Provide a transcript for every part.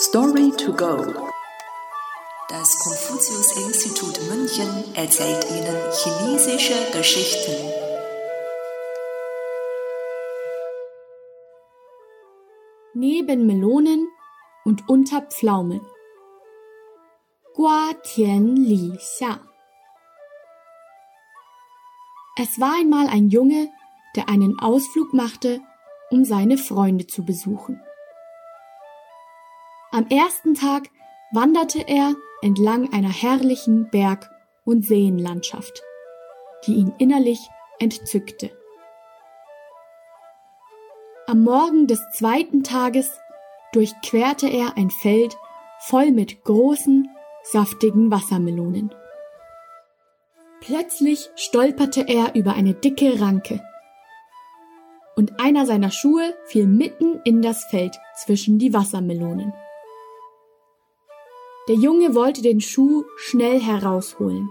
Story to go. Das Konfuzius-Institut München erzählt Ihnen chinesische Geschichten. Neben Melonen und unter Pflaumen. Gua Tian Li Xia. Es war einmal ein Junge, der einen Ausflug machte, um seine Freunde zu besuchen. Am ersten Tag wanderte er entlang einer herrlichen Berg- und Seenlandschaft, die ihn innerlich entzückte. Am Morgen des zweiten Tages durchquerte er ein Feld voll mit großen, saftigen Wassermelonen. Plötzlich stolperte er über eine dicke Ranke, und einer seiner Schuhe fiel mitten in das Feld zwischen die Wassermelonen. Der Junge wollte den Schuh schnell herausholen,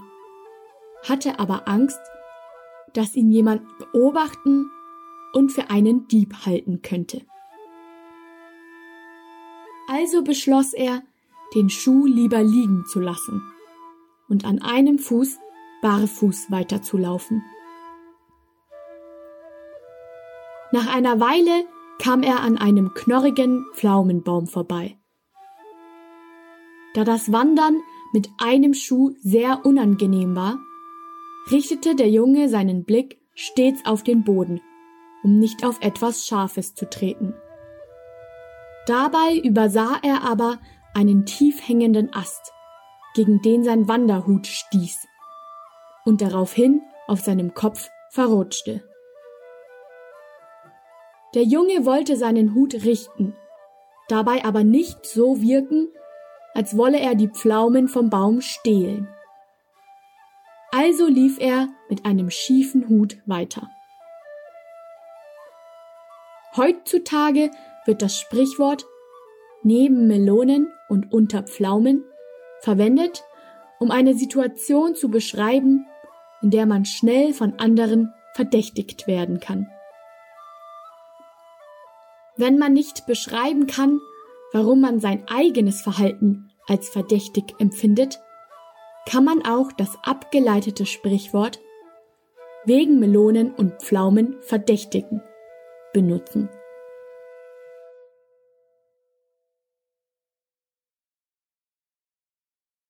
hatte aber Angst, dass ihn jemand beobachten und für einen Dieb halten könnte. Also beschloss er, den Schuh lieber liegen zu lassen und an einem Fuß barfuß weiterzulaufen. Nach einer Weile kam er an einem knorrigen Pflaumenbaum vorbei. Da das Wandern mit einem Schuh sehr unangenehm war, richtete der Junge seinen Blick stets auf den Boden, um nicht auf etwas Scharfes zu treten. Dabei übersah er aber einen tief hängenden Ast, gegen den sein Wanderhut stieß und daraufhin auf seinem Kopf verrutschte. Der Junge wollte seinen Hut richten, dabei aber nicht so wirken, als wolle er die Pflaumen vom Baum stehlen. Also lief er mit einem schiefen Hut weiter. Heutzutage wird das Sprichwort neben Melonen und unter Pflaumen verwendet, um eine Situation zu beschreiben, in der man schnell von anderen verdächtigt werden kann. Wenn man nicht beschreiben kann, warum man sein eigenes Verhalten als verdächtig empfindet, kann man auch das abgeleitete Sprichwort wegen Melonen und Pflaumen verdächtigen benutzen.